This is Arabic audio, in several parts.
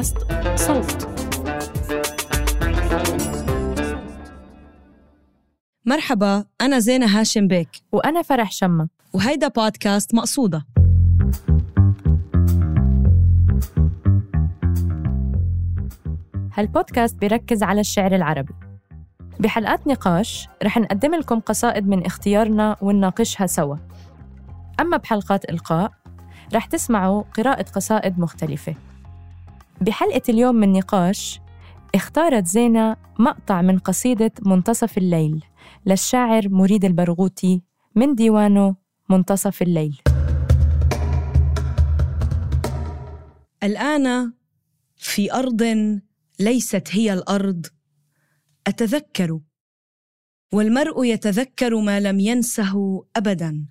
بودكاست صوت. مرحبا أنا زينة هاشم بيك. وأنا فرح شمة. وهيدا بودكاست مقصودة. هالبودكاست بيركز على الشعر العربي. بحلقات نقاش رح نقدم لكم قصائد من اختيارنا ونناقشها سوا. أما بحلقات إلقاء رح تسمعوا قراءة قصائد مختلفة. بحلقة اليوم من نقاش اختارت زينة مقطع من قصيدة منتصف الليل للشاعر مريد البرغوثي من ديوانه منتصف الليل. الآن في أرض ليست هي الأرض أتذكر والمرء يتذكر ما لم ينسه أبداً.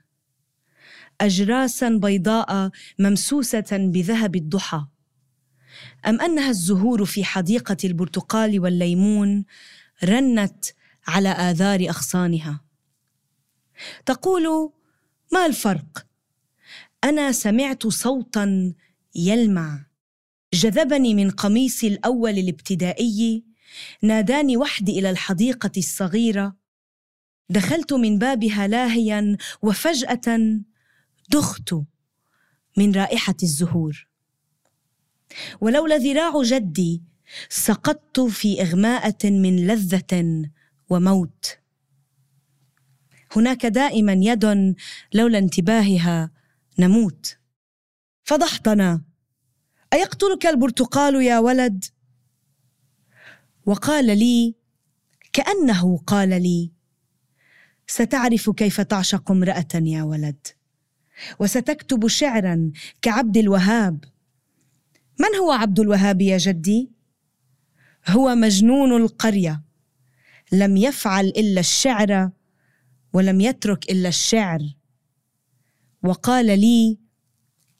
أجراسا بيضاء ممسوسة بذهب الضحى. أم أنها الزهور في حديقة البرتقال والليمون رنت على آذار أغصانها؟ تقول ما الفرق؟ أنا سمعت صوتا يلمع. جذبني من قميصي الأول الابتدائي ناداني وحدي إلى الحديقة الصغيرة. دخلت من بابها لاهيا وفجأة دخت من رائحة الزهور. ولولا ذراع جدي سقطت في إغماءة من لذة وموت. هناك دائما يد لولا انتباهها نموت. فضحتنا. أيقتلك البرتقال يا ولد؟ وقال لي كأنه قال لي ستعرف كيف تعشق امرأة يا ولد؟ وستكتب شعرا كعبد الوهاب. من هو عبد الوهاب يا جدي؟ هو مجنون القرية لم يفعل إلا الشعر ولم يترك إلا الشعر. وقال لي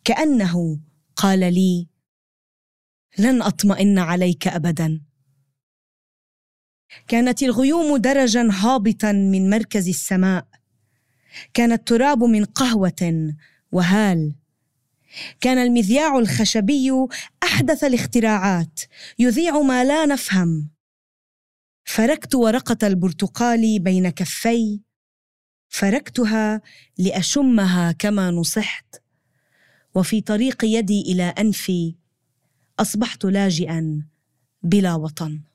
كأنه قال لي لن أطمئن عليك ابدا. كانت الغيوم درجا هابطا من مركز السماء. كان التراب من قهوة وهال. كان المذياع الخشبي أحدث الاختراعات يذيع ما لا نفهم. فركت ورقة البرتقال بين كفي فركتها لأشمها كما نصحت. وفي طريق يدي إلى أنفي أصبحت لاجئا بلا وطن.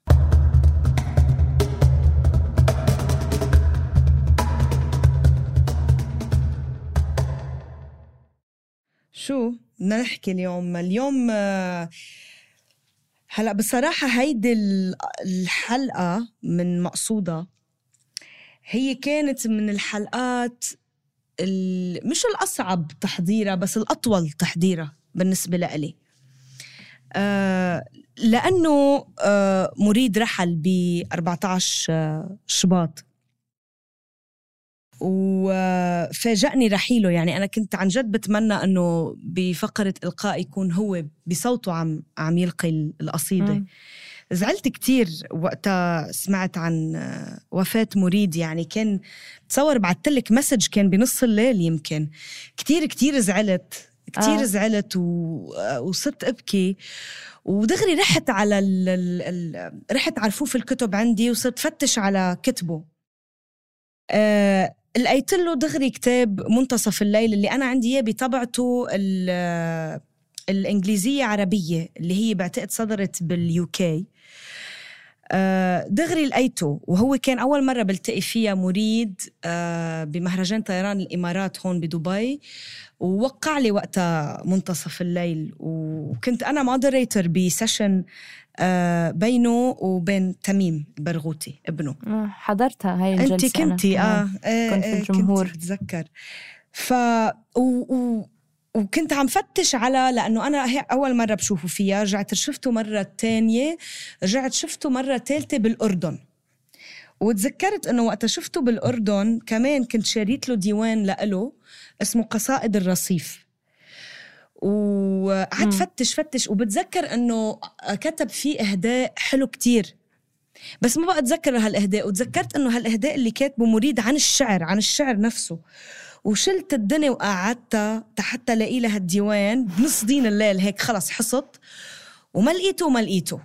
شو بدنا نحكي اليوم؟ اليوم آه، هلا بصراحة هيدي الحلقة من مقصودة. هي كانت من الحلقات مش الأصعب تحضيرها بس الأطول تحضيرها بالنسبة لإلي. آه لأنه آه مريد رحل ب 14 شباط. وفاجأني رحيله. يعني أنا كنت عن جد بتمنى أنه بفقرة إلقاء يكون هو بصوته عم عم يلقي القصيدة. م. زعلت كتير وقتها سمعت عن وفاة مريد. يعني كان تصور بعثت لك مسج كان بنص الليل يمكن. كتير كتير زعلت كتير آه. زعلت و... وصرت أبكي. ودغري رحت على ال... ال... رحت على رفوف الكتب عندي وصرت فتش على كتبه. آه لقيت له دغري كتاب منتصف الليل اللي أنا عندي إياه بطبعته الإنجليزية عربية اللي هي بعتقد صدرت بال UK آه، دغري لقيته وهو كان أول مرة بلتقي فيها مريد آه، بمهرجان طيران الإمارات هون بدبي. ووقع لي وقتها منتصف الليل وكنت أنا moderator ب session بينه وبين تميم برغوتي ابنه. حضرتها هاي الجلسة انت كنتي آه كنت في الجمهور كنت بتذكر ف و... و... وكنت عم فتش على لأنه أنا هي أول مرة بشوفه فيها رجعت شفته مرة تانية رجعت شفته مرة ثالثه بالأردن. وتذكرت إنه وقتها شفته بالأردن كمان كنت شاريت له ديوان لإله اسمه قصائد الرصيف. وقعدت فتش فتش وبتذكر إنه كتب فيه إهداء حلو كتير. بس ما بقى أتذكر هالإهداء وتذكرت إنه هالإهداء اللي كاتبه مريد عن الشعر عن الشعر نفسه. وشلت الدنيا وقعدتها حتى لاقي لها الديوان بنص دين الليل هيك خلص حصت. وما لقيته وما لقيته.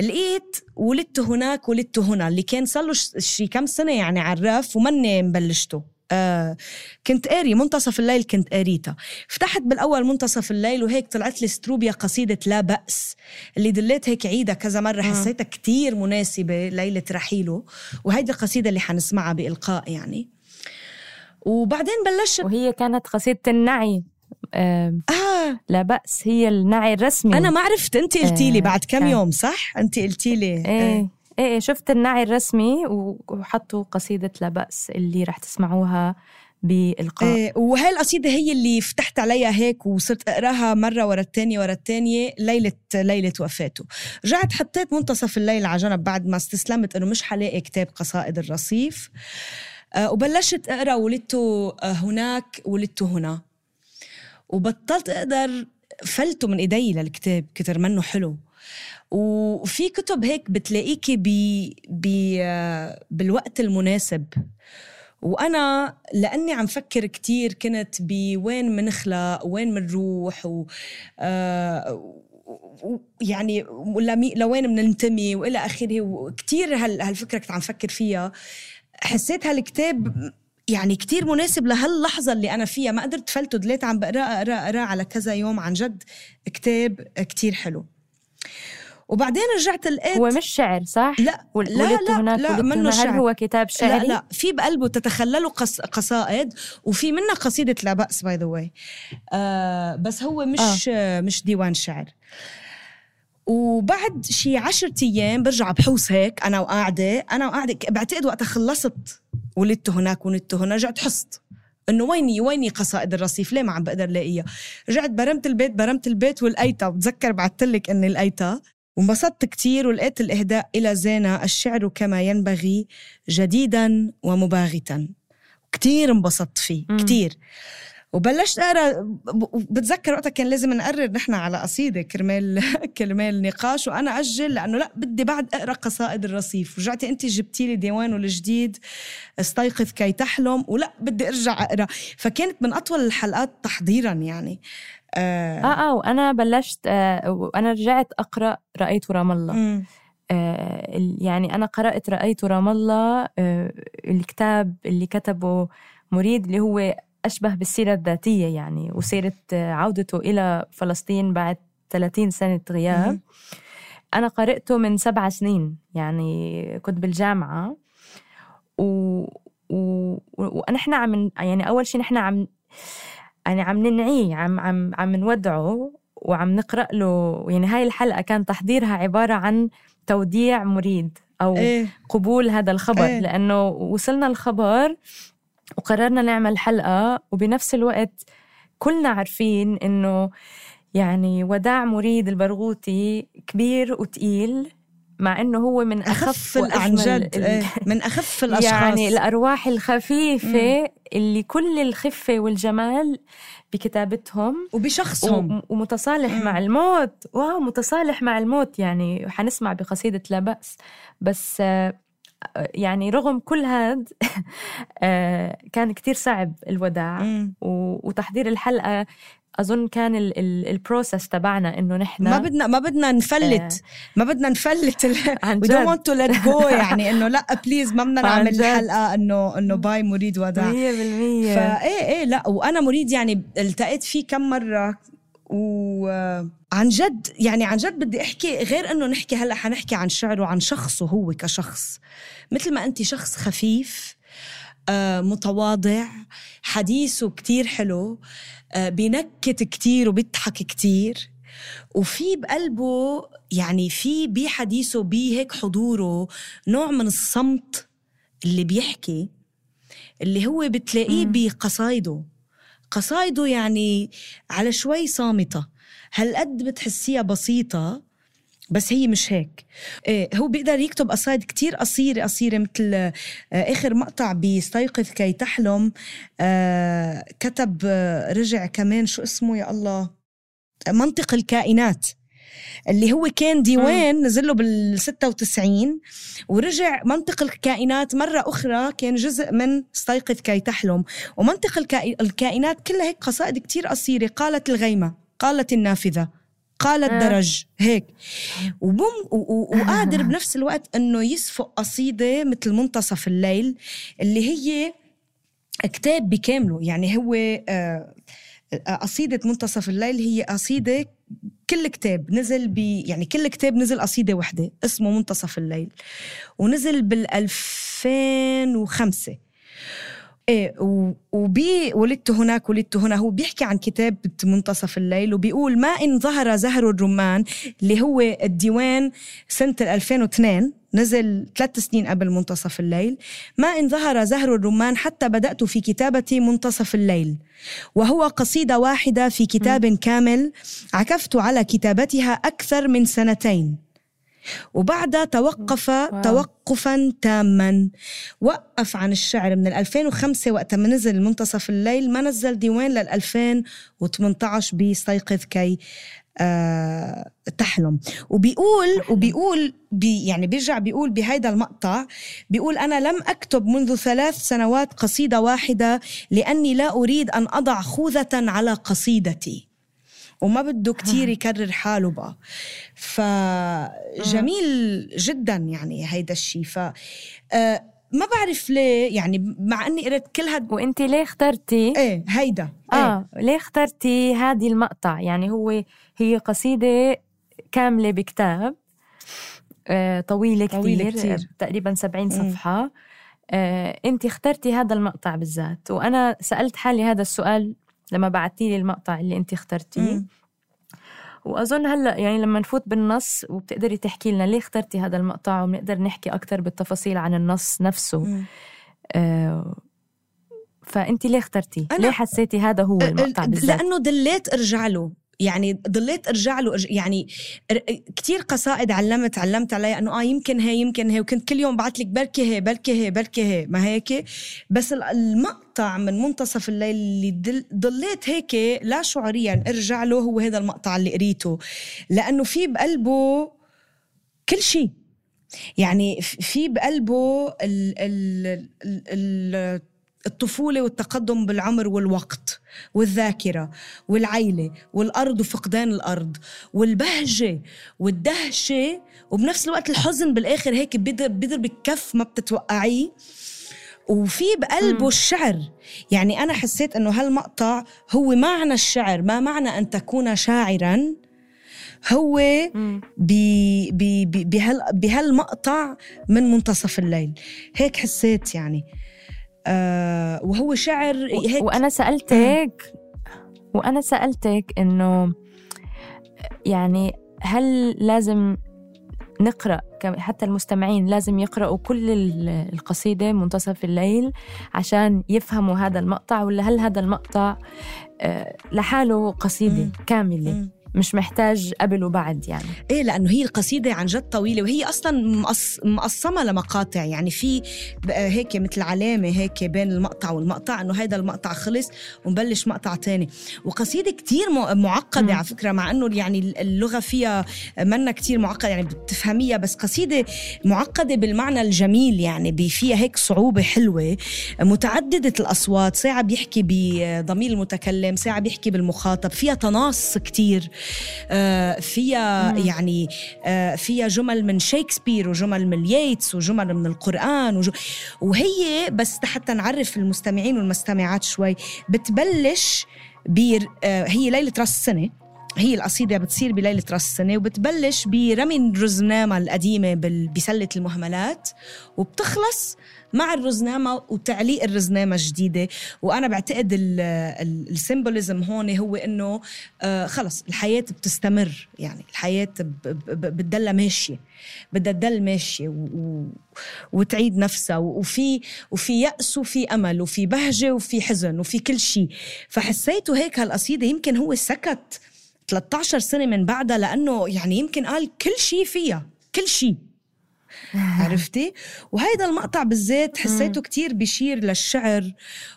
لقيت ولدت هناك ولدت هنا اللي كان صار له شي كم سنة يعني عرف ومني مبلشته. آه كنت قاري منتصف الليل كنت قاريتها. فتحت بالأول منتصف الليل وهيك طلعت لي ستروبيا قصيدة لا بأس. اللي دليت هيك عيدها كذا مرة حسيتها كتير مناسبة ليلة رحيله. وهيدي القصيدة اللي حنسمعها بإلقاء يعني. وبعدين بلشت وهي كانت قصيدة النعي. آه, آه. لا بأس هي النعي الرسمي. أنا ما عرفت أنت قلتي لي آه بعد كم يوم صح؟ أنت قلتي لي إيه. آه. إيه شفت النعي الرسمي وحطوا قصيدة لا بأس اللي رح تسمعوها بإلقاء. إيه وهي القصيدة هي اللي فتحت عليها هيك وصرت أقراها مرة ورا الثانية ورا الثانية ليلة ليلة وفاته. رجعت حطيت منتصف الليل على جنب بعد ما استسلمت إنه مش حلاقي كتاب قصائد الرصيف. أه وبلشت أقرأ ولدته آه، هناك ولدته هنا. وبطلت أقدر فلته من إيدي للكتاب كتر منه حلو. وفي كتب هيك بتلاقيكي بي بي بالوقت المناسب. وأنا لأني عم فكر كتير كنت بوين منخلق وين منروح و آه يعني لوين بننتمي وإلى آخره. وكثير هالفكرة كنت عم فكر فيها. حسيت هالكتاب يعني كتير مناسب لهاللحظة اللي أنا فيها. ما قدرت فلته دليت عم بقرأ أقرأ أقرأ على كذا يوم عن جد كتاب كتير حلو. وبعدين رجعت لقيت هو مش شعر صح؟ لا لا لا, هناك لا منه شعر. هو كتاب شعري؟ لا لا في بقلبه تتخلله قص... قصائد وفي منها قصيدة لا بأس by the way بس هو مش آه. مش ديوان شعر. وبعد شي عشرة أيام برجع بحوس هيك أنا وقاعدة أنا وقاعدة بعتقد وقتها خلصت ولدت هناك ولدت هنا رجعت حسيت إنه ويني ويني قصائد الرصيف؟ ليه ما عم بقدر لاقيها؟ رجعت برمت البيت برمت البيت ولقيتها بتذكر بعثت لك إني لقيتها وانبسطت كتير ولقيت الإهداء إلى زينة الشعر كما ينبغي جديدا ومباغتا. كتير انبسطت فيه كتير. وبلشت أقرأ بتذكر وقتها كان لازم نقرر نحن على قصيدة كرمال كرمال نقاش وأنا أجل لأنه لا بدي بعد أقرأ قصائد الرصيف. رجعتي انت جبتي لي ديوانه الجديد استيقظ كي تحلم ولا بدي أرجع أقرأ. فكانت من أطول الحلقات تحضيرا يعني. آه. آه, آه وأنا بلشت آه وأنا رجعت أقرأ رأيت رام الله. آه يعني أنا قرأت رأيت رام الله آه الكتاب اللي كتبه مريد اللي هو أشبه بالسيرة الذاتية يعني وسيرة آه، عودته إلى فلسطين بعد 30 سنة غياب. أنا قرأته من سبع سنين يعني كنت بالجامعة. و, و... ونحن عم يعني أول شيء نحن عم يعني عم ننعيه عم عم عم نودعه وعم نقرأ له يعني هاي الحلقة كان تحضيرها عبارة عن توديع مريد أو إيه؟ قبول هذا الخبر إيه؟ لأنه وصلنا الخبر وقررنا نعمل حلقة وبنفس الوقت كلنا عارفين إنه يعني وداع مريد البرغوثي كبير وتقيل مع إنه هو من أخف, أخف عن جد إيه، من أخف الأشخاص. يعني الأرواح الخفيفة مم. اللي كل الخفة والجمال بكتابتهم وبشخصهم. ومتصالح مم. مع الموت. واو متصالح مع الموت. يعني حنسمع بقصيدة لا بأس. بس آه، يعني رغم كل هاد آه، كان كتير صعب الوداع. وتحضير الحلقة أظن كان ال process تبعنا إنه نحن ما بدنا ما بدنا نفلت. آه. ما بدنا نفلت وي دونت ونت تو ليت جو يعني إنه لا please ما بدنا نعمل الحلقة انه إنه bye مريد وداع 100% فايه إيه لا وأنا مريد يعني التقيت فيه كم مرة وعن جد يعني عن جد بدي أحكي غير إنه نحكي هلأ حنحكي عن شعره عن شخصه هو كشخص. مثل ما انت شخص خفيف آه متواضع حديثه كتير حلو بينكت كتير وبيضحك كتير. وفي بقلبه يعني في بحديثه بهيك حضوره نوع من الصمت اللي بيحكي اللي هو بتلاقيه بقصايده. قصايده يعني على شوي صامتة. هالقد بتحسيها بسيطة بس هي مش هيك. إيه هو بيقدر يكتب قصايد كتير قصيرة قصيرة مثل آه آخر مقطع بيستيقظ كي تحلم آه كتب آه رجع كمان شو اسمه يا الله؟ منطق الكائنات اللي هو كان ديوان نزل له بال 96 ورجع منطق الكائنات مرة أخرى كان جزء من استيقظ كي تحلم. ومنطق الكائنات كلها هيك قصائد كتير قصيرة قالت الغيمة قالت النافذة. قال الدرج. هيك. وبم وقادر بنفس الوقت إنه يسفق قصيدة مثل منتصف الليل اللي هي كتاب بكامله. يعني هو آه قصيدة منتصف الليل هي قصيدة كل كتاب نزل ب يعني كل كتاب نزل قصيدة وحدة اسمه منتصف الليل. ونزل بال 2005 إيه وبي ولدت هناك ولدت هنا. هو بيحكي عن كتاب منتصف الليل وبيقول ما إن ظهر زهر الرمان اللي هو الديوان سنة 2002 نزل ثلاث سنين قبل منتصف الليل. ما إن ظهر زهر الرمان حتى بدأت في كتابة منتصف الليل. وهو قصيدة واحدة في كتاب. كامل عكفت على كتابتها أكثر من سنتين. وبعدها توقف واو. توقفا تاما. وقف عن الشعر من 2005 وقت ما نزل منتصف الليل ما نزل ديوان لل 2018 بيستيقظ كي آه تحلم. وبيقول وبيقول بي يعني بيرجع بيقول بهيدا المقطع بيقول أنا لم أكتب منذ ثلاث سنوات قصيدة واحدة لأني لا أريد أن أضع خوذة على قصيدتي. وما بده كتير يكرر حاله بقى. فجميل جدا يعني هيدا الشيء ف آه ما بعرف ليه يعني مع إني قريت كل هاد وانت ليه اخترتي؟ إيه هيدا آه إيه. ليه اخترتي هذه المقطع؟ يعني هو هي قصيدة كاملة بكتاب آه طويلة, طويلة كتير, كتير. تقريبا 70 صفحة. آه انت اخترتي هذا المقطع بالذات. وأنا سألت حالي هذا السؤال لما بعتي لي المقطع اللي انت اخترتيه. وأظن هلأ يعني لما نفوت بالنص وبتقدري تحكي لنا ليه اخترتي هذا المقطع وبنقدر نحكي أكثر بالتفاصيل عن النص نفسه. آه فانت ليه اخترتيه؟ ليه حسيتي هذا هو المقطع بالذات؟ لأنه دليت أرجع له. يعني ضليت أرجع له يعني كثير قصائد علمت علمت عليها إنه آه يمكن هي يمكن هي وكنت كل يوم بعت لك بركي هي بركي هي بركي هي ما هيك؟ بس المقطع من منتصف الليل اللي ضليت هيك لا شعوريا أرجع له هو هذا المقطع اللي قريته لأنه في بقلبه كل شيء يعني في بقلبه ال ال ال الطفولة والتقدم بالعمر والوقت. والذاكرة والعيلة والأرض وفقدان الأرض والبهجة والدهشة وبنفس الوقت الحزن بالآخر هيك بيضرب الكف ما بتتوقعيه. وفي بقلبه. الشعر يعني أنا حسيت أنه هالمقطع هو معنى الشعر ما معنى أن تكون شاعراً. هو بي بي بهال بهالمقطع من منتصف الليل. هيك حسيت يعني. آه وهو شعر هيك. وأنا سألتك وأنا سألتك إنه يعني هل لازم نقرأ حتى المستمعين لازم يقرأوا كل القصيدة منتصف الليل عشان يفهموا هذا المقطع ولا هل هذا المقطع آه، لحاله قصيدة كاملة؟ مش محتاج قبل وبعد يعني إيه لأنه هي القصيدة عن جد طويلة وهي أصلا. مقسمه لمقاطع يعني في هيك مثل علامة هيك بين المقطع والمقطع إنه هذا المقطع خلص ونبلش مقطع تاني وقصيدة كتير معقدة. على فكرة مع إنه يعني اللغة فيها منا كتير معقدة يعني بتفهميها بس قصيدة معقدة بالمعنى الجميل يعني فيها هيك صعوبة حلوة متعددة الأصوات ساعة بيحكي بضمير المتكلم ساعة بيحكي بالمخاطب فيها تناص كتير فيها يعني آه، فيها جمل من شيكسبير وجمل من ييتس وجمل من القرآن وهي بس حتى نعرف المستمعين والمستمعات شوي بتبلش بير آه، هي ليلة راس السنة هي القصيدة بتصير بليلة راس السنة وبتبلش برمي الرزنامة القديمة بسلة المهملات وبتخلص مع الرزنامة وتعليق الرزنامة الجديدة. وأنا بعتقد السيمبوليزم هون هو إنه آه خلص الحياة بتستمر. يعني الحياة بتضلها ماشية. بدها تضل ماشية. وتعيد نفسها. وفي وفي يأس وفي أمل وفي بهجة وفي حزن وفي كل شيء. فحسيته هيك هالقصيدة يمكن هو سكت 13 سنة من بعدها لأنه يعني يمكن قال كل شيء فيها. كل شيء. عرفتي؟ وهيدا المقطع بالذات حسيته كتير بشير للشعر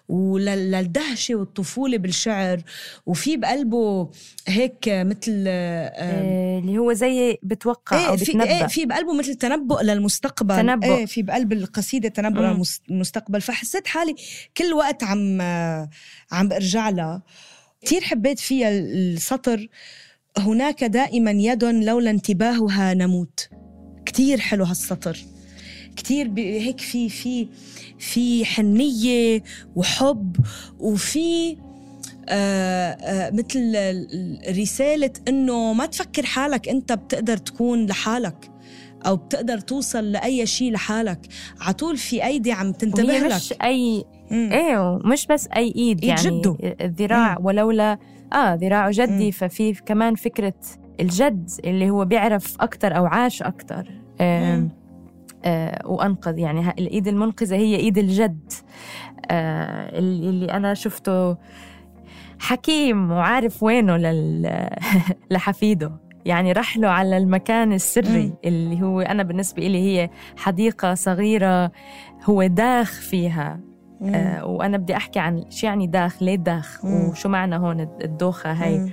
وللدهشة والطفولة بالشعر. وفي بقلبه هيك مثل إيه اللي هو زي بتوقع إيه أو بتنبأ. في, إيه في بقلبه مثل تنبؤ للمستقبل. تنبؤ. إيه في بقلب القصيدة تنبؤ. للمستقبل فحسيت حالي كل وقت عم عم برجع لها. كتير حبيت فيها السطر. هناك دائما يد لولا انتباهها نموت. كتير حلو هالسطر كتير هيك في في في حنية وحب وفي آه آه مثل رسالة إنه ما تفكر حالك أنت بتقدر تكون لحالك أو بتقدر توصل لأي شيء لحالك عطول في أيدي عم تنتبه لك مش أي مم. إيه مش بس أي إيد يعني جده. الذراع مم. ولولا آه ذراع جدي مم. ففي كمان فكرة الجد اللي هو بيعرف أكثر أو عاش أكثر آه وأنقذ يعني الإيد المنقذة هي إيد الجد. آه اللي أنا شفته حكيم وعارف وينه لل... لحفيده. يعني رح له على المكان السري م. اللي هو أنا بالنسبة لي هي حديقة صغيرة هو داخ فيها. آه وأنا بدي أحكي عن شو يعني داخ ليه داخ مم. وشو معنى هون الدوخة هاي.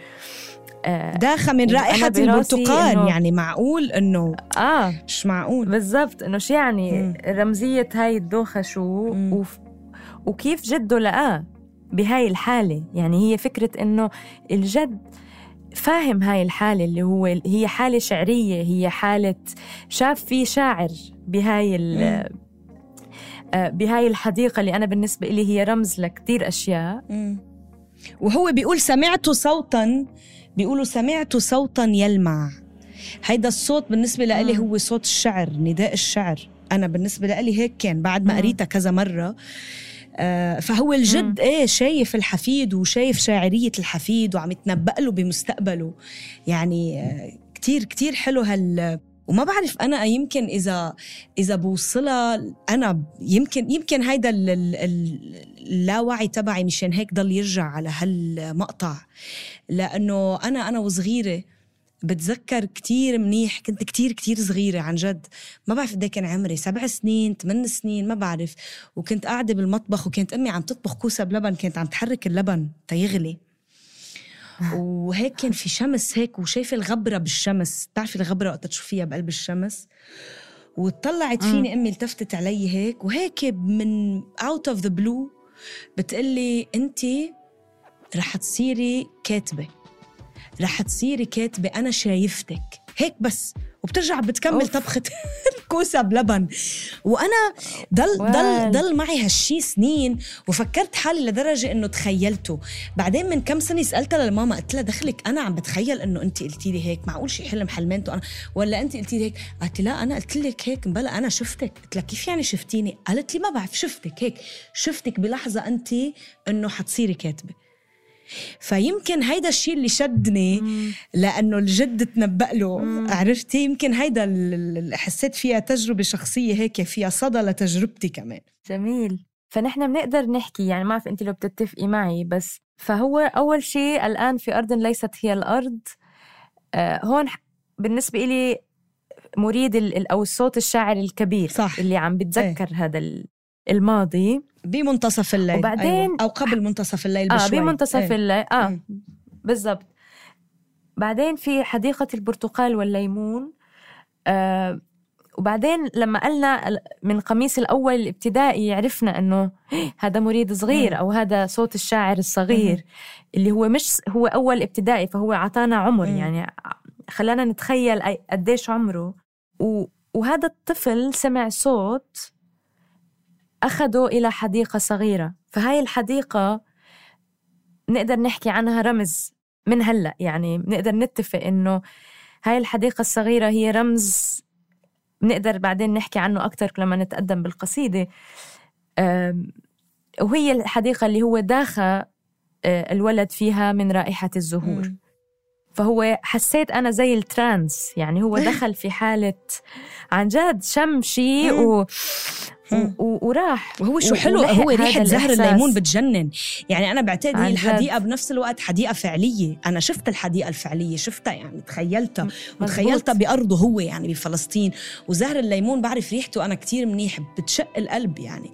داخة من رائحة البرتقال إنه يعني معقول إنه آه. مش معقول. بالضبط إنه شو يعني مم. رمزية هاي الدوخة شو؟ وف وكيف جده لقاه بهاي الحالة؟ يعني هي فكرة إنه الجد فاهم هاي الحالة اللي هو هي حالة شعرية هي حالة شاف في شاعر بهاي آه، بهاي الحديقة اللي أنا بالنسبة لي هي رمز لكتير أشياء. وهو بيقول سمعت صوتا بيقولوا سمعت صوتا يلمع. هيدا الصوت بالنسبة لي هو صوت الشعر نداء الشعر. أنا بالنسبة لي هيك كان بعد ما قريتها كذا مرة. آه، فهو الجد. إيه شايف الحفيد وشايف شاعرية الحفيد وعم يتنبأ له بمستقبله. يعني آه، كتير كتير حلو هال وما بعرف أنا يمكن إذا إذا بوصلها أنا يمكن يمكن هيدا اللاوعي تبعي مشان هيك ضل يرجع على هالمقطع. لأنه أنا أنا وصغيرة بتذكر كتير منيح كنت كتير كتير صغيرة عن جد. ما بعرف قد إيه كان عمري سبع سنين ثمان سنين ما بعرف. وكنت قاعدة بالمطبخ وكانت أمي عم تطبخ كوسة بلبن كانت عم تحرك اللبن ت يغلي وهيك كان في شمس هيك وشايفة الغبرة بالشمس. بتعرفي الغبرة وقت تشوفيها بقلب الشمس؟ وطلعت فيني أمي التفتت علي هيك وهيك من out of the blue بتقلي انت رح تصيري كاتبة رح تصيري كاتبة أنا شايفتك. هيك بس وبترجع بتكمل أوف. الكوسة بلبن. وأنا ضل ضل ضل معي هالشي سنين وفكرت حالي لدرجة إنه تخيلته. بعدين من كم سنة سألتها للماما قلت لها دخلك أنا عم بتخيل إنه أنت قلتي لي هيك معقول شي حلم حلمينته أنا؟ ولا أنت قلتي لي هيك؟ قالت لا أنا قلت لك هيك بلا أنا شفتك. قلت لها كيف يعني شفتيني؟ قالت لي ما بعرف شفتك هيك. شفتك بلحظة أنت إنه حتصيري كاتبة. فيمكن هيدا الشيء اللي شدني لأنه الجد تنبأ له. عرفتي؟ يمكن هيدا اللي حسيت فيها تجربة شخصية هيك فيها صدى لتجربتي كمان. جميل. فنحن بنقدر نحكي يعني ما بعرف انت لو بتتفقي معي بس فهو أول شيء الآن في أرض ليست هي الأرض. آه هون بالنسبة لي مريد أو الصوت الشاعري الكبير صح. اللي عم بتذكر إيه. هذا الماضي. بمنتصف الليل. وبعدين أيوة. أو قبل منتصف الليل بشوي. آه بمنتصف إيه. الليل. آه بالضبط. بعدين في حديقة البرتقال والليمون. آه وبعدين لما قلنا من قميص الأول الابتدائي عرفنا أنه هذا مريد صغير أو هذا صوت الشاعر الصغير. اللي هو مش هو أول ابتدائي فهو عطانا عمر يعني. خلانا نتخيل قديش عمره. وهذا الطفل سمع صوت أخذوا إلى حديقة صغيرة. فهاي الحديقة نقدر نحكي عنها رمز من هلأ. يعني نقدر نتفق إنه هاي الحديقة الصغيرة هي رمز بنقدر بعدين نحكي عنه أكتر لما نتقدم بالقصيدة. وهي الحديقة اللي هو داخل آه، الولد فيها من رائحة الزهور. فهو حسيت أنا زي الترانس. يعني هو دخل في حالة عن جد شم شيء و وراح. وهو شو حلو هو ريحة زهر الليمون بتجنن. يعني أنا بعتقد هي الحديقة بنفس الوقت حديقة فعلية. أنا شفت الحديقة الفعلية شفتها يعني تخيلتها. وتخيلتها بأرضه هو يعني بفلسطين. وزهر الليمون بعرف ريحته أنا كتير منيح بتشق القلب يعني.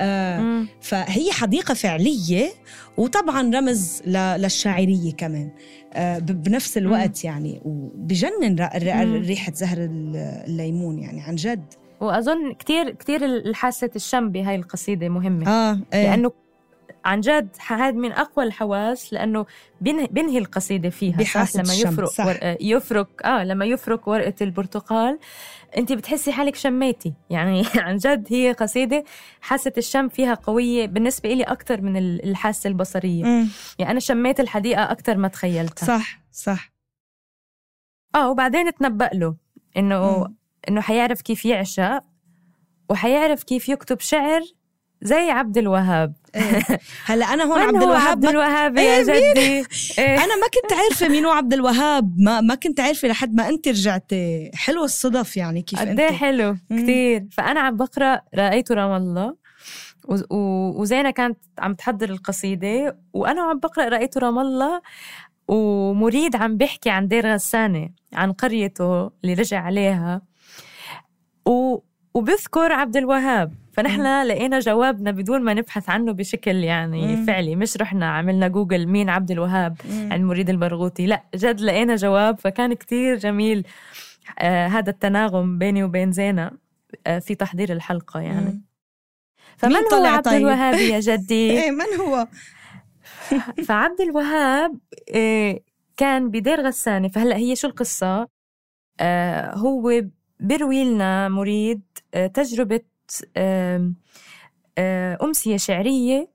آه فهي حديقة فعلية. وطبعا رمز للشاعرية كمان. آه بنفس الوقت مم. يعني. وبجنن ريحة زهر الليمون يعني عن جد. وأظن كثير كثير الحاسة الشم بهاي القصيدة مهمة. آه إيه. لأنه عن جد هذا من أقوى الحواس لأنه بينهي القصيدة فيها بحاسة لما يفرك صح. ورقة يفرك آه لما يفرك ورقة البرتقال انت بتحسي حالك شميتي. يعني عن جد هي قصيدة حاسة الشم فيها قوية بالنسبة لي أكثر من الحاسة البصرية. مم. يعني أنا شميت الحديقة أكثر ما تخيلتها. صح صح. آه وبعدين تنبأ له إنه إنه حيعرف كيف يعشق وحيعرف كيف يكتب شعر زي عبد الوهاب إيه. هلا أنا هون عبد هو الوهاب عبد الوهاب يا إيه،؟ جدي إيه. أنا ما كنت عارفة مين هو عبد الوهاب ما ما كنت عارفة لحد ما أنت رجعتي حلو الصدف يعني كيف قد أنت إيه حلو. كثير فأنا عم بقرأ رأيت رام الله وزينة كانت عم تحضر القصيدة وأنا عم بقرأ رأيت رام الله ومريد عم بيحكي عن دير غسانة عن قريته اللي رجع عليها و وبذكر عبد الوهاب. فنحن لقينا جوابنا بدون ما نبحث عنه بشكل يعني مم. فعلي. مش رحنا عملنا جوجل مين عبد الوهاب مم. عن مريد البرغوثي. لا جد لقينا جواب فكان كتير جميل. آه هذا التناغم بيني وبين زينة آه في تحضير الحلقة يعني. مم. فمن هو عبد طيب؟ الوهاب يا جدي؟ إيه من هو؟ فعبد الوهاب آه، كان بدير غسانة. فهلا هي شو القصة؟ آه، هو بيروي لنا مريد آه، تجربة آه، أمسية شعرية.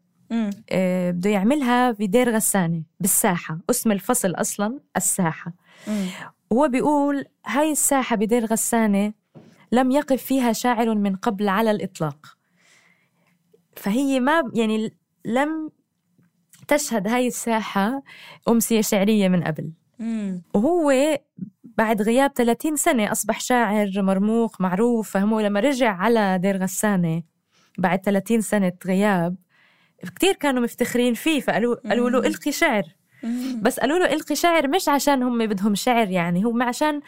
آه، بده يعملها بدير غسانة بالساحة اسم الفصل أصلا الساحة. وهو بيقول هاي الساحة بدير غسانة لم يقف فيها شاعر من قبل على الإطلاق فهي ما يعني لم تشهد هاي الساحة أمسية شعرية من قبل. وهو بعد غياب 30 سنة أصبح شاعر مرموق معروف فهمو لما رجع على دير غسانة بعد 30 سنة غياب كتير كانوا مفتخرين فيه فقالوا قالوا له. إلقي شعر. بس قالوا له إلقي شعر مش عشان هم بدهم شعر يعني هم عشان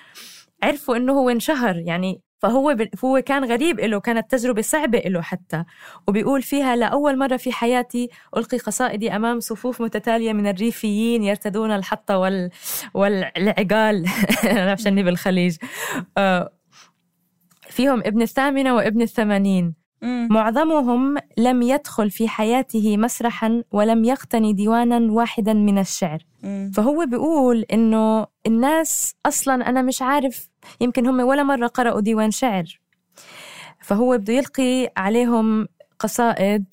عرفوا إنه هو انشهر يعني فهو ب... هو كان غريب له كانت تجربة صعبة له حتى. وبيقول فيها لأول مرة في حياتي ألقي قصائدي أمام صفوف متتالية من الريفيين يرتدون الحط وال... والعقال. عشاني بالخليج. آه، فيهم ابن الثامنة وابن الثمانين. معظمهم لم يدخل في حياته مسرحا ولم يقتني ديوانا واحدا من الشعر. فهو بيقول إنه الناس أصلا أنا مش عارف يمكن هم ولا مرة قرأوا ديوان شعر. فهو بده يلقي عليهم قصائد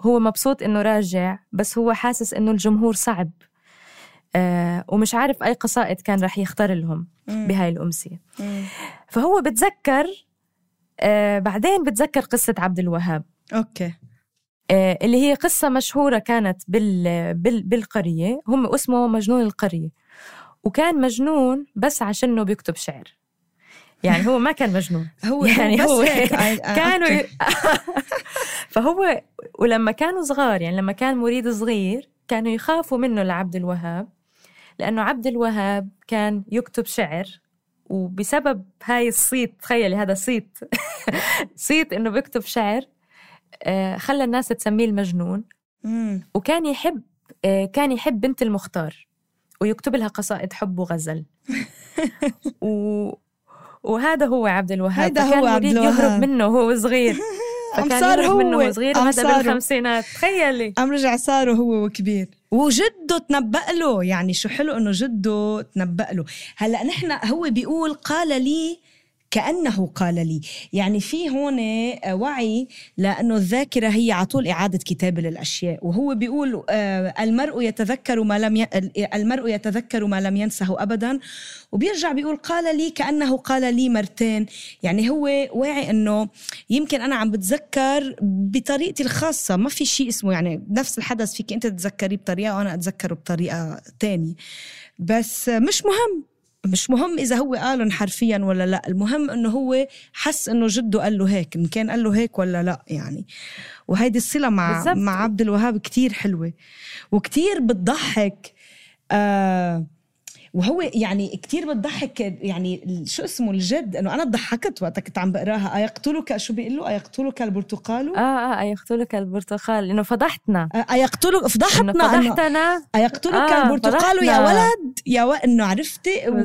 هو مبسوط إنه راجع بس هو حاسس إنه الجمهور صعب. آه ومش عارف أي قصائد كان رح يختار لهم. بهاي الأمسية. مم. فهو بتذكر آه بعدين بتذكر قصة عبد الوهاب. أوكي. آه، اللي هي قصة مشهورة كانت بال... بال... بالقرية. هم اسمه مجنون القرية. وكان مجنون بس عشانه بيكتب شعر. يعني هو ما كان مجنون هو يعني هو كانوا. فهو ولما كانوا صغار يعني لما كان مريد صغير كانوا يخافوا منه لعبد الوهاب لأنه عبد الوهاب كان يكتب شعر وبسبب هاي الصيت تخيلي هذا صيت صيت إنه بيكتب شعر آه، خلى الناس تسميه المجنون. وكان يحب آه، كان يحب بنت المختار ويكتب لها قصائد حب وغزل و... وهذا هو عبد الوهاب. فكان هو عبد مريد يهرب الوهاب. منه وهو صغير. فكان صار يهرب منه هو. وهو صغير وهذا بالخمسينات. تخيلي. عم رجع صار هو وكبير. وجده تنبأ له. يعني شو حلو إنه جده تنبأ له. هلأ نحن هو بيقول قال لي كأنه قال لي. يعني في هون وعي لأنه الذاكرة هي على طول إعادة كتابة للأشياء. وهو بيقول آه، المرء يتذكر ما لم ي... المرء يتذكر ما لم ينسه أبدا. وبيرجع بيقول قال لي كأنه قال لي مرتين. يعني هو واعي أنه يمكن أنا عم بتذكر بطريقتي الخاصة. ما في شيء اسمه يعني نفس الحدث فيك أنت تتذكريه بطريقة وأنا أتذكره بطريقة تانية. بس مش مهم. مش مهم إذا هو قالهم حرفيا ولا لا المهم إنه هو حس إنه جده قال له هيك إن كان قال له هيك ولا لا يعني وهيدي الصلة مع بالزبط. مع عبد الوهاب كتير حلوة وكتير بتضحك آه وهو يعني كتير بتضحك يعني شو اسمه الجد إنه أنا ضحكت وقت كنت عم بقراها أيقتلك شو بيقول له؟ أيقتلك البرتقال؟ آه آه يقتلك البرتقال إنه فضحتنا. آه، أيقتلك فضحتنا إنه فضحتنا. أيقتلك آه، البرتقال يا. ولد يا وقت إنه عرفتي؟ و...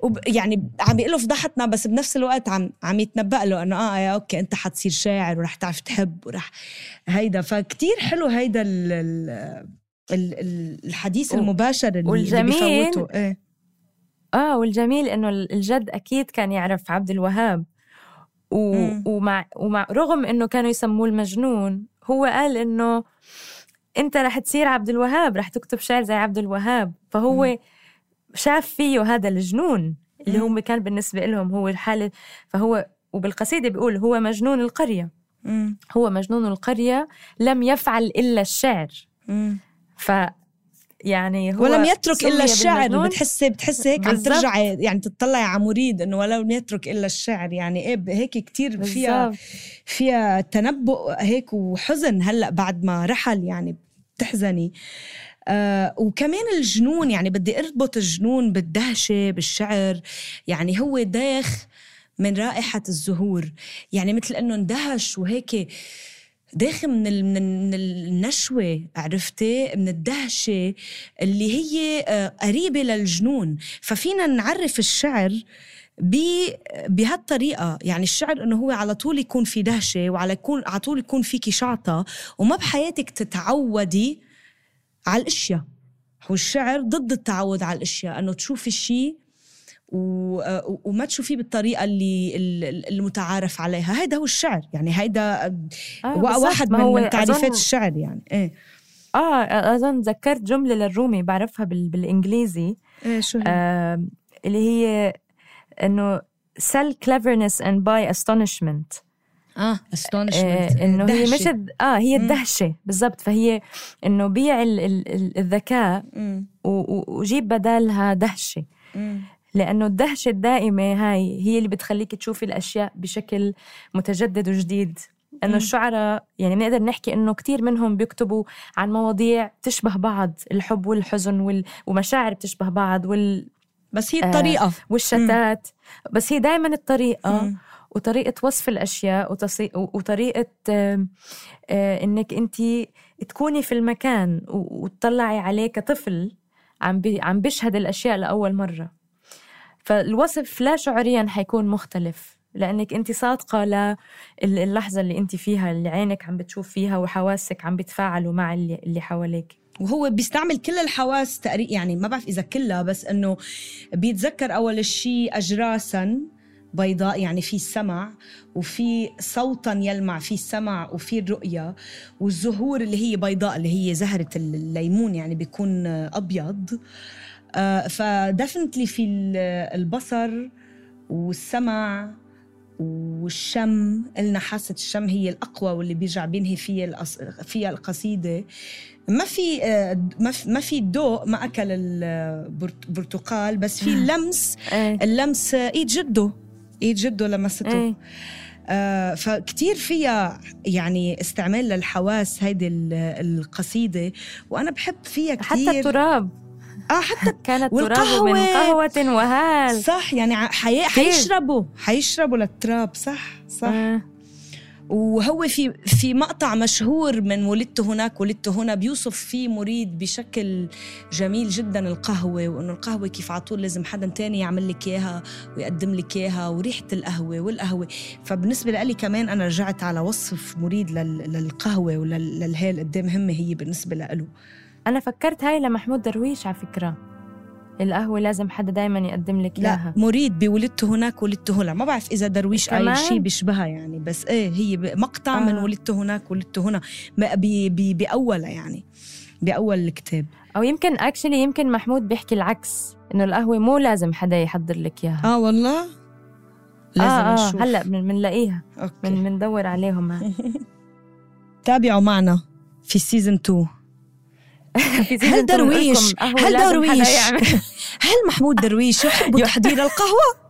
وب... يعني عم بيقول له فضحتنا بس بنفس الوقت عم عم يتنبأ له إنه آه يا أوكي أنت حتصير شاعر ورح تعرف تحب ورح هيدا. فكتير حلو هيدا ال... ال... ال- ال- الحديث و- المباشر اللي والجميل- اللي بفوته. إيه. آه والجميل إنه الجد أكيد كان يعرف عبد الوهاب و... مم. ومع ومع رغم إنه كانوا يسموه المجنون هو قال إنه أنت رح تصير عبد الوهاب رح تكتب شعر زي عبد الوهاب فهو مم. شاف فيه هذا الجنون اللي. هم كان بالنسبة لهم هو الحاله فهو وبالقصيدة بيقول هو مجنون القرية مم. هو مجنون القرية لم يفعل إلا الشعر مم. ف يعني هو ولم يترك إلا الشعر. بتحسي بتحسي هيك عم. ترجعي يعني تطلعي على مريد إنه ولم يترك إلا الشعر يعني إيه هيك كتير فيها. فيها تنبؤ هيك وحزن هلأ بعد ما رحل يعني بتحزني آه وكمان الجنون يعني بدي أربط الجنون بالدهشة بالشعر يعني هو داخ من رائحة الزهور يعني مثل إنه اندهش وهيك داخل من ال- من من النشوة عرفتي؟ من الدهشة اللي هي آه، قريبة للجنون. ففينا نعرف الشعر بهالطريقة. يعني الشعر إنه هو على طول يكون في دهشة وعلى يكون على طول يكون فيكي شعطة وما بحياتك تتعودي على الأشياء. هو الشعر ضد التعود على الأشياء إنه تشوفي. آه، وما تشوفيه بالطريقة اللي ال- المتعارف عليها. هيدا هو الشعر. يعني هيدا آه. واحد من, من تعريفات الشعر يعني. إيه. آه أظن تذكرت جملة للرومي بعرفها بال... بالإنجليزي. إيه شو هي؟ آه اللي هي إنه sell cleverness and buy astonishment. آه astonishment. آه إنه هي. مش آه هي. الدهشة. بالضبط. فهي إنه بيع ال... ال... ال- الذكاء وجيب بدالها دهشة. مم. لأنه الدهشة الدائمة هاي هي اللي بتخليك تشوفي الأشياء بشكل متجدد وجديد انه. الشعراء يعني بنقدر نحكي إنه كتير منهم بيكتبوا عن مواضيع تشبه بعض الحب والحزن وال... ومشاعر بتشبه بعض وال... بس هي آه، الطريقة والشتات بس هي دائما الطريقة مم. وطريقة وصف الأشياء وتصي... وطريقة آه، آه، إنك انت تكوني في المكان وتطلعي عليه كطفل عم بي... عم بيشهد الأشياء لأول مرة فالوصف لا شعوريا حيكون مختلف لأنك أنت صادقة للحظه اللي أنت فيها اللي عينك عم بتشوف فيها وحواسك عم بيتفاعلوا مع اللي, اللي حواليك. وهو بيستعمل كل الحواس تقريبا يعني ما بعرف إذا كلها بس إنه بيتذكر أول شيء اجراسا بيضاء يعني في السمع وفي صوتا يلمع في السمع وفي الرؤية والزهور اللي هي بيضاء اللي هي زهرة الليمون يعني بيكون أبيض. فدفنتلي في ال- البصر والسمع والشم. قلنا حاسة الشم هي الأقوى واللي بيرجع بينهي فيها الأص... فيها القصيدة. ما في آه، ما في ما في ضوء ما أكل البرتقال بس في اللمس إيه. اللمس آه، إيد جده إيد جده لمسته. إيه. آه فكتير فيها يعني استعمال للحواس هيدي ال- القصيدة. وأنا بحب فيها كتير. حتى التراب. آه حتى كانت تراب من. قهوة وهال. صح يعني حي... حيشربوا حيشربوا للتراب صح صح. آه. وهو في في مقطع مشهور من ولدت هناك ولدت هنا بيوصف فيه مريد بشكل جميل جدا القهوة وإنه القهوة كيف على طول لازم حدا تاني يعمل لك إياها ويقدم لك إياها وريحة القهوة والقهوة. فبالنسبة لي كمان أنا رجعت على وصف مريد لل... للقهوة وللهال قد إيه مهمة هي بالنسبة له أنا فكرت هاي لمحمود درويش على فكرة. القهوة لازم حدا دايما يقدم لك لا إياها. مريد بولدت هناك ولدت هنا ما بعرف إذا درويش؟ اي شيء بيشبهها يعني بس إيه هي مقطع آه. من ولدت هناك ولدت هنا. بي بي بأولها يعني بأول الكتاب. أو يمكن actually يمكن محمود بيحكي العكس إنه القهوة مو لازم حدا يحضر لك إياها. آه والله؟ لازم آه آه نشوف. هلأ من بنلاقيها من بندور عليهم. تابعوا معنا في season 2 في هل درويش هل درويش. هل محمود درويش يحب تحضير القهوة؟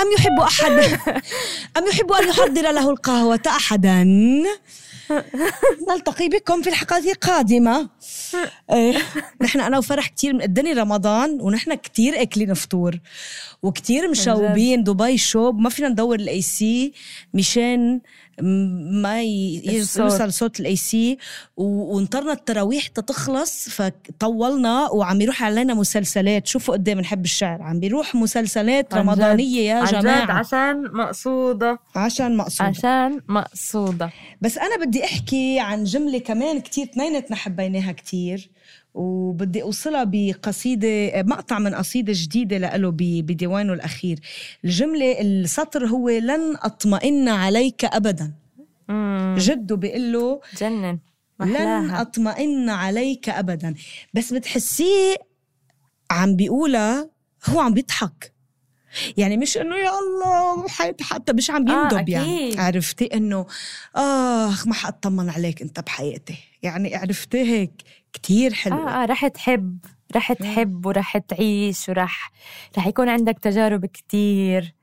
أم يحب أحد أم يحب أن يحضر له القهوة أحدا؟ نلتقي بكم في الحلقات القادمة. إيه. نحن أنا وفرح كتير مقضين رمضان ونحن كتير أكلين فطور وكتير مشوبين دبي شوب ما فينا ندور ال AC مشان ما يوصل صوت ال AC ونطرنا التراويح تخلص فطولنا وعم يروح علينا مسلسلات. شوفوا قد إيه بنحب الشعر. عم بيروح مسلسلات رمضانية يا جماعة. عشان مقصودة. عشان مقصودة. عشان مقصودة. بس أنا بدي أحكي عن جملة كمان كتير اثنيناتنا حبيناها كتير. وبدي أوصلها بقصيدة مقطع من قصيدة جديدة له بديوانه الأخير. الجملة السطر هو لن أطمئن عليك ابدا جده بيقول له جنن. محلاها. لن أطمئن عليك ابدا بس بتحسيه عم بيقولها هو عم بيضحك. يعني مش إنه يا الله حتى مش عم آه، يندب آه يعني عرفتي إنه آخ ما حأطمن عليك أنت بحياتي يعني عرفتي هيك؟ كتير حلوة آه, آه رح تحب رح تحب ورح تعيش ورح رح يكون عندك تجارب كتير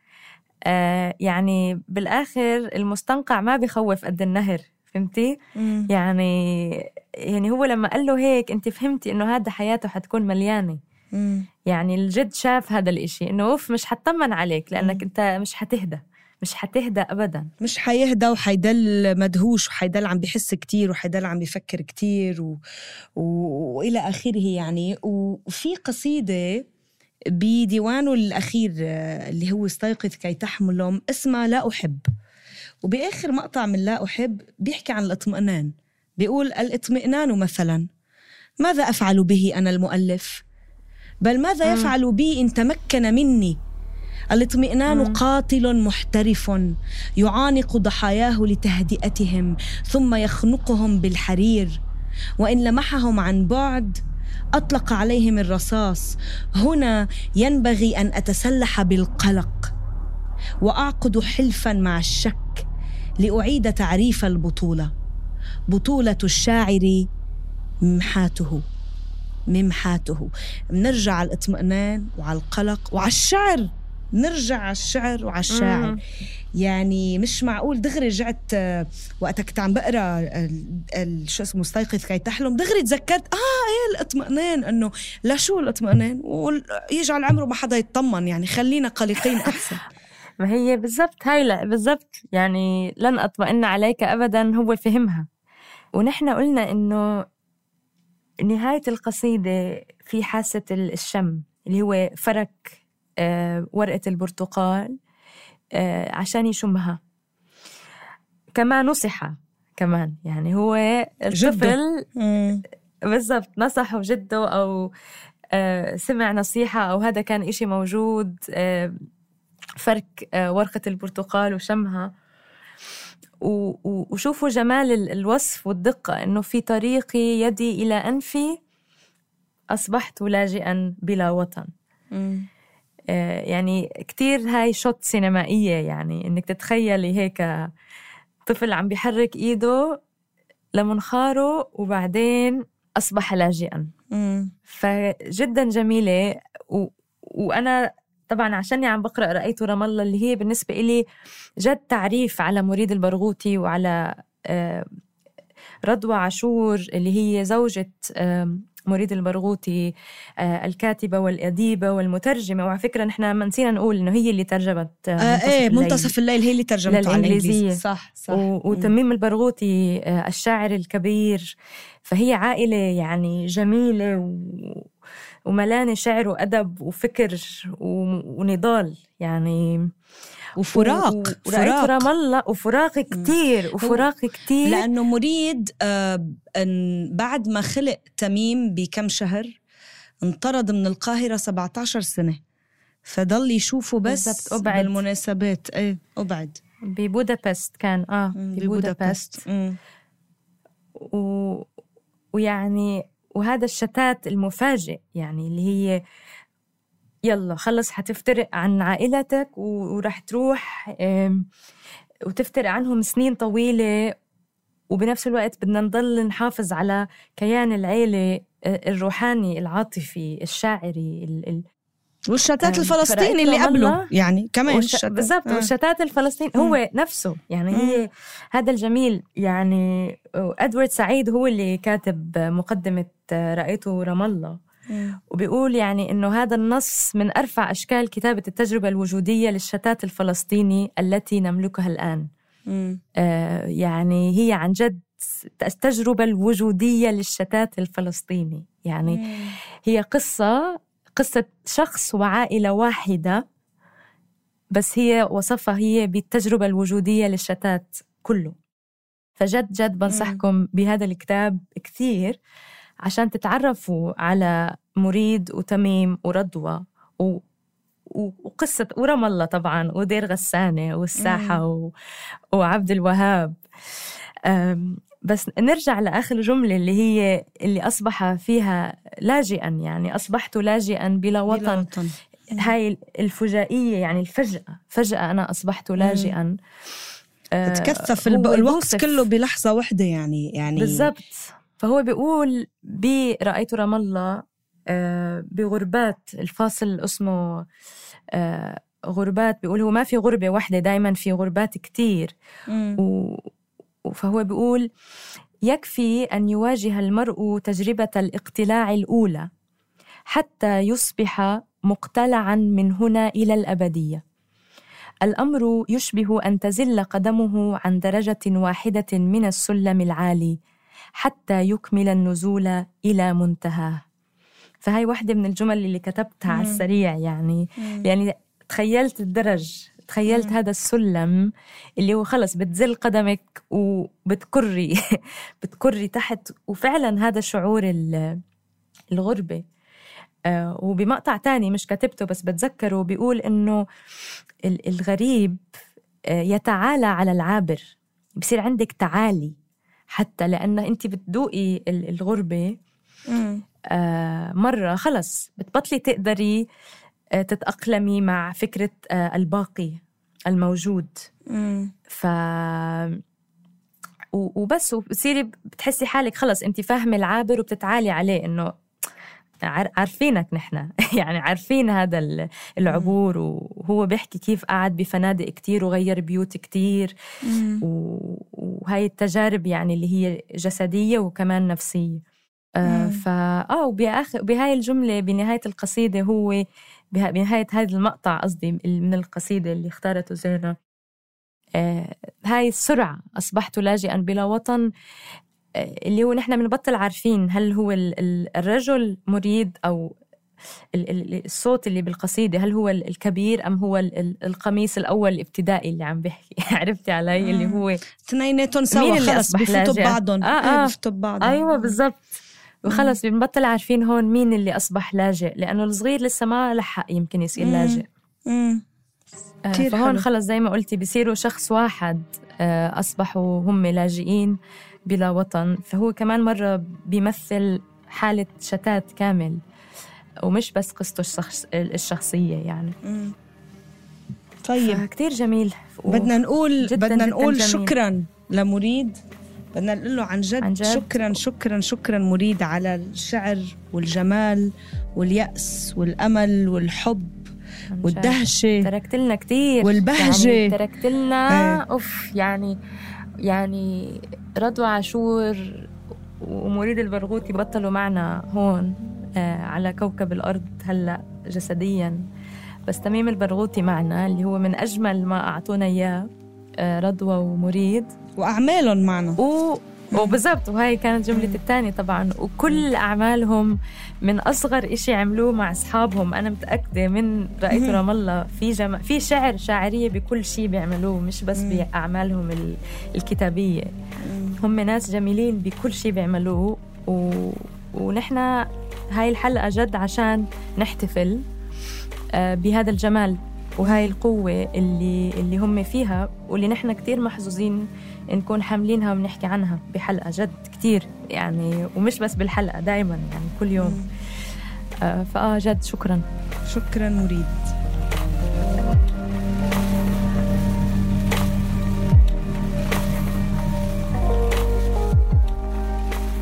آه يعني بالآخر المستنقع ما بخوف قد النهر فهمتي؟ مم. يعني يعني هو لما قال له هيك أنت فهمتي إنه هذا حياته حتكون مليانة مم. يعني الجد شاف هذا الإشي إنه أوف مش حطمن عليك لأنك مم. أنت مش حتهدى مش حتهدى ابدا. مش حيهدى وحيدل مدهوش وحيدل عم بحس كتير وحيدل عم بيفكر كتير و... و... وإلى آخره يعني. وفي قصيدة بديوانه الأخير اللي هو استيقظ كي تحملهم اسمها لا أحب. وبآخر مقطع من لا أحب بيحكي عن الاطمئنان. بيقول الإطمئنان مثلا ماذا أفعل به أنا المؤلف؟ بل ماذا يفعل بي إن تمكن مني الاطمئنان. قاتل محترف يعانق ضحاياه لتهدئتهم ثم يخنقهم بالحرير. وإن لمحهم عن بعد أطلق عليهم الرصاص. هنا ينبغي أن أتسلح بالقلق وأعقد حلفا مع الشك لأعيد تعريف البطولة. بطولة الشاعر ممحاته ممحاته. بنرجع على الاطمئنان وعلى القلق وعلى الشعر. نرجع على الشعر وعلى الشاعر. مم. يعني مش معقول دغري رجعت آه، وقتها كنت عم بقرأ شو اسمه مستيقظ كي تحلم. دغري تذكرت آه إيه الاطمئنان إنه لا شو الاطمئنان؟ ويجعل عمره ما حدا يطمن يعني خلينا قلقين أحسن. ما هي بالضبط هاي لا بالضبط. يعني لن أطمئن عليك ابدا هو فهمها. ونحن قلنا إنه نهاية القصيدة في حاسة الشم اللي هو فرك ورقة البرتقال آه، عشان يشمها. كما نصح كمان. يعني هو الطفل بالضبط نصحه جده أو آه، سمع نصيحة أو هذا كان إشي موجود فرك ورقة البرتقال وشمها. وشوفوا جمال الوصف والدقة إنه في طريقي يدي إلى أنفي أصبحت لاجئا بلا وطن. آه، يعني كتير هاي شوت سينمائية يعني إنك تتخيلي هيك طفل عم بيحرك إيده لمنخاره وبعدين أصبح لاجئا. فجدا جميلة و... وأنا طبعا عشاني عم بقرأ رأيت رام الله اللي هي بالنسبة إلي جد تعريف على مريد البرغوثي وعلى آه، رضوى عاشور اللي هي زوجة مريد البرغوثي آه، الكاتبة والأديبة والمترجمة. وعلى فكرة نحن ما نسينا نقول إنه هي اللي ترجمت آه, آه إيه منتصف الليل هي اللي ترجمته على الإنجليزية صح صح. وتميم البرغوثي آه الشاعر الكبير. فهي عائلة يعني جميلة و وملانة شعر وأدب وفكر ونضال. يعني وفراق ورأيت رام الله وفراق كتير وفراق كتير. لأنه مريد آه بعد ما خلق تميم بكم شهر انطرد من القاهرة 17 سنة. فضل يشوفه بس أبعد. بالمناسبات. إيه أبعد. ببودابست كان آه ببودابست. و... ويعني وهذا الشتات المفاجئ يعني اللي هي يلا خلص حتفترق عن عائلتك ورح تروح وتفترق عنهم سنين طويلة وبنفس الوقت بدنا نضل نحافظ على كيان العيلة الروحاني العاطفي الشاعري والشتات الفلسطيني اللي قبله يعني كمان. بالضبط آه. والشتات الفلسطيني هو نفسه يعني مم. هي هذا الجميل يعني إدوارد سعيد هو اللي كاتب مقدمة رأيته رام الله وبيقول يعني إنه هذا النص من أرفع أشكال كتابة التجربة الوجودية للشتات الفلسطيني التي نملكها الآن. آه يعني هي عن جد التجربة الوجودية للشتات الفلسطيني. يعني مم. هي قصة قصة شخص وعائلة واحدة بس هي وصفها هي بالتجربة الوجودية للشتات كله. فجد جد بنصحكم بهذا الكتاب كثير. عشان تتعرفوا على مريد وتميم ورضوى و وقصة ورم الله طبعا ودير غسانة والساحة و... وعبد الوهاب. بس نرجع لآخر جملة اللي هي اللي أصبح فيها لاجئا يعني أصبحت لاجئا بلا وطن, بلا وطن. هاي الفجائية يعني الفجأة فجأة أنا أصبحت لاجئا. آه تكثف الوقت كله بلحظة واحدة يعني يعني بالضبط. فهو بيقول برأيت رام الله آه بغربات الفاصل اسمه آه غربات بيقول هو ما في غربة واحدة دايما في غربات كتير. و فهو بيقول يكفي أن يواجه المرء تجربة الاقتلاع الأولى حتى يصبح مقتلعا من هنا إلى الأبدية. الأمر يشبه أن تزل قدمه عن درجة واحدة من السلم العالي. حتى يكمل النزول إلى منتهاه. فهي واحدة من الجمل اللي كتبتها على السريع يعني. يعني تخيلت الدرج تخيلت هذا السلم اللي هو خلص بتزل قدمك وبتكري بتكري تحت. وفعلا هذا شعور الغربة. آه، وبمقطع تاني مش كتبته بس بتذكره بيقول إنه الغريب آه، يتعالى على العابر. بصير عندك تعالي. حتى لأن أنت بتذوقي الغربة آه، مرة خلص بتبطلي تقدري تتأقلمي مع فكرة الباقي الموجود. ف وبس وبتصيري بتحسي حالك خلص أنت فاهمة العابر وبتتعالي عليه إنه عارفينك نحن. يعني عارفين هذا العبور وهو بيحكي كيف قعد بفنادق كتير وغير بيوت كتير. وهي التجارب يعني اللي هي جسدية وكمان نفسية. آه فا آه وبآخر بهاي الجملة بنهاية القصيدة هو بنهاية هذا المقطع قصدي من القصيدة اللي اختارته زينة. آه هاي السرعة أصبحت لاجئا بلا وطن. اللي هو نحن بنبطل عارفين هل هو الرجل مريد أو الصوت اللي بالقصيدة هل هو الكبير أم هو القميص الأول الابتدائي اللي عم بحكي عرفتي علي؟ اللي هو اثنيناتهم سوا خلص بفوتوا ببعضهم. آه آه. بفوتوا ببعضهم. أيوة بالضبط. وخلص بنبطل عارفين هون مين اللي أصبح لاجئ لأنه الصغير لسه ما لحق يمكن يصير لاجئ. آه فهون خلص زي ما قلتي بصيروا شخص واحد آه أصبحوا هم لاجئين. بلا وطن فهو كمان مرة بيمثل حالة شتات كامل ومش بس قصته الشخص الشخصية يعني. طيب. كتير جميل بدنا نقول جداً بدنا نقول شكرا لمريد. بدنا نقول له عن جد, عن جد. شكرا شكرا شكرا مريد على الشعر والجمال واليأس والأمل والحب والدهشة. تركت لنا كثير والبهجة. يعني تركت لنا إيه. أوف يعني يعني رضوى عاشور ومريد البرغوثي بطلوا معنا هون آه على كوكب الأرض هلأ جسديا. بس تميم البرغوثي معنا اللي هو من أجمل ما أعطونا إياه آه رضوى ومريد. وأعمالهم معنا. و وبالضبط وهي كانت جملة الثانية طبعا. وكل أعمالهم من أصغر إشي عملوه مع أصحابهم. أنا متأكدة من رأيت رام الله. في جم... في شعر شاعرية بكل شيء بيعملوه مش بس بأعمالهم الكتابية. هم ناس جميلين بكل شيء بيعملوه. و... ونحن هاي الحلقة جد عشان نحتفل آه، بهذا الجمال وهاي القوة اللي اللي هم فيها واللي نحن كتير محظوظين نكون حاملينها وبنحكي عنها بحلقة جد كتير. يعني ومش بس بالحلقة دايما يعني كل يوم. آه فآه جد شكرا. شكرا مريد.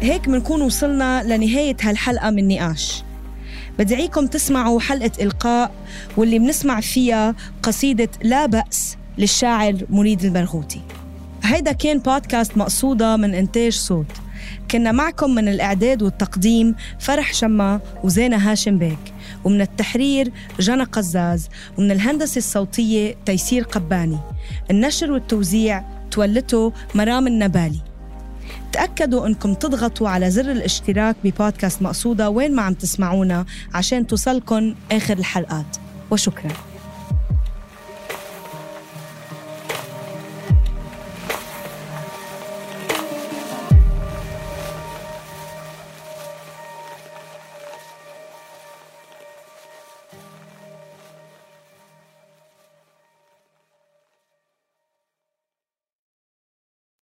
هيك بنكون وصلنا لنهاية هالحلقة من نقاش. بدعيكم تسمعوا حلقة إلقاء واللي بنسمع فيها قصيدة لا بأس للشاعر مريد البرغوثي هيدا كان بودكاست مقصودة من إنتاج صوت. كنا معكم من الإعداد والتقديم فرح شما وزينة هاشم بيك ومن التحرير جنى قزاز ومن الهندسة الصوتية تيسير قباني. النشر والتوزيع وتولته مرام النبالي. تأكدوا أنكم تضغطوا على زر الاشتراك ببودكاست مقصودة وين ما عم تسمعونا عشان توصلكن آخر الحلقات. وشكراً.